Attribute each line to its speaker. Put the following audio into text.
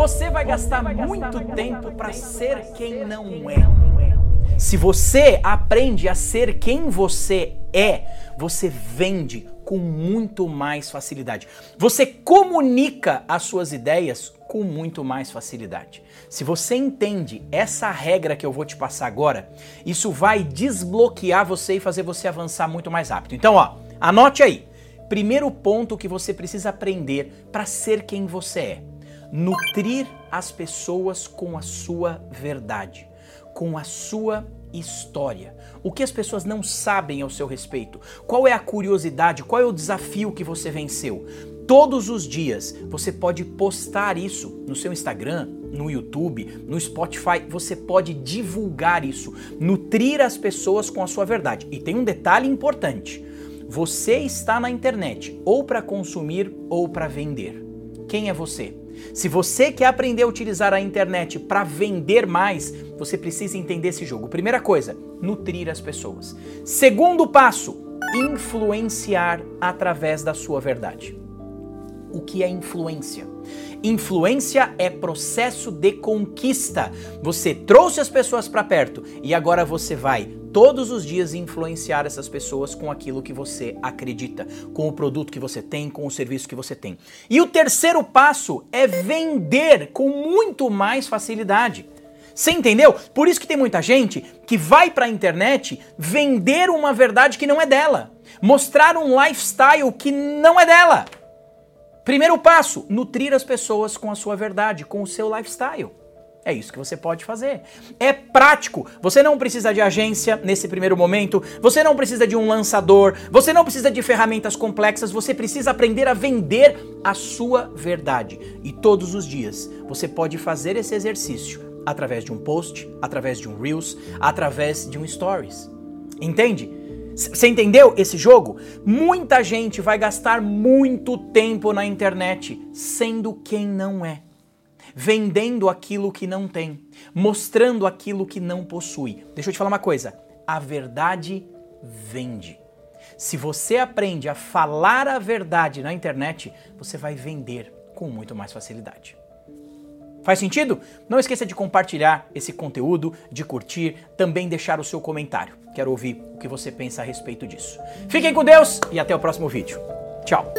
Speaker 1: você vai gastar muito tempo para ser quem não é. Se você aprende a ser quem você é, você vende com muito mais facilidade. Você comunica as suas ideias com muito mais facilidade. Se você entende essa regra que eu vou te passar agora, isso vai desbloquear você e fazer você avançar muito mais rápido. Então, ó, anote aí. Primeiro ponto que você precisa aprender para ser quem você é: nutrir as pessoas com a sua verdade, com a sua história. O que as pessoas não sabem ao seu respeito? Qual é a curiosidade? Qual é o desafio que você venceu? Todos os dias você pode postar isso no seu Instagram, no YouTube, no Spotify. Você pode divulgar isso, nutrir as pessoas com a sua verdade. E tem um detalhe importante: você está na internet ou para consumir ou para vender. Quem é você? Se você quer aprender a utilizar a internet para vender mais, você precisa entender esse jogo. Primeira coisa, nutrir as pessoas. Segundo passo, influenciar através da sua verdade. O que é influência? Influência é processo de conquista. Você trouxe as pessoas para perto e agora você vai todos os dias influenciar essas pessoas com aquilo que você acredita, com o produto que você tem, com o serviço que você tem. E o terceiro passo é vender com muito mais facilidade. Você entendeu? Por isso que tem muita gente que vai para a internet vender uma verdade que não é dela, mostrar um lifestyle que não é dela. Primeiro passo: nutrir as pessoas com a sua verdade, com o seu lifestyle. É isso que você pode fazer. É prático. Você não precisa de agência nesse primeiro momento, você não precisa de um lançador, você não precisa de ferramentas complexas, você precisa aprender a vender a sua verdade. E todos os dias você pode fazer esse exercício através de um post, através de um Reels, através de um Stories. Entende? Você entendeu esse jogo? Muita gente vai gastar muito tempo na internet sendo quem não é vendendo aquilo que não tem, mostrando aquilo que não possui. Deixa eu te falar uma coisa: a verdade vende. Se você aprende a falar a verdade na internet, você vai vender com muito mais facilidade. Faz sentido? Não esqueça de compartilhar esse conteúdo, de curtir, também deixar o seu comentário. Quero ouvir o que você pensa a respeito disso. Fiquem com Deus e até o próximo vídeo. Tchau!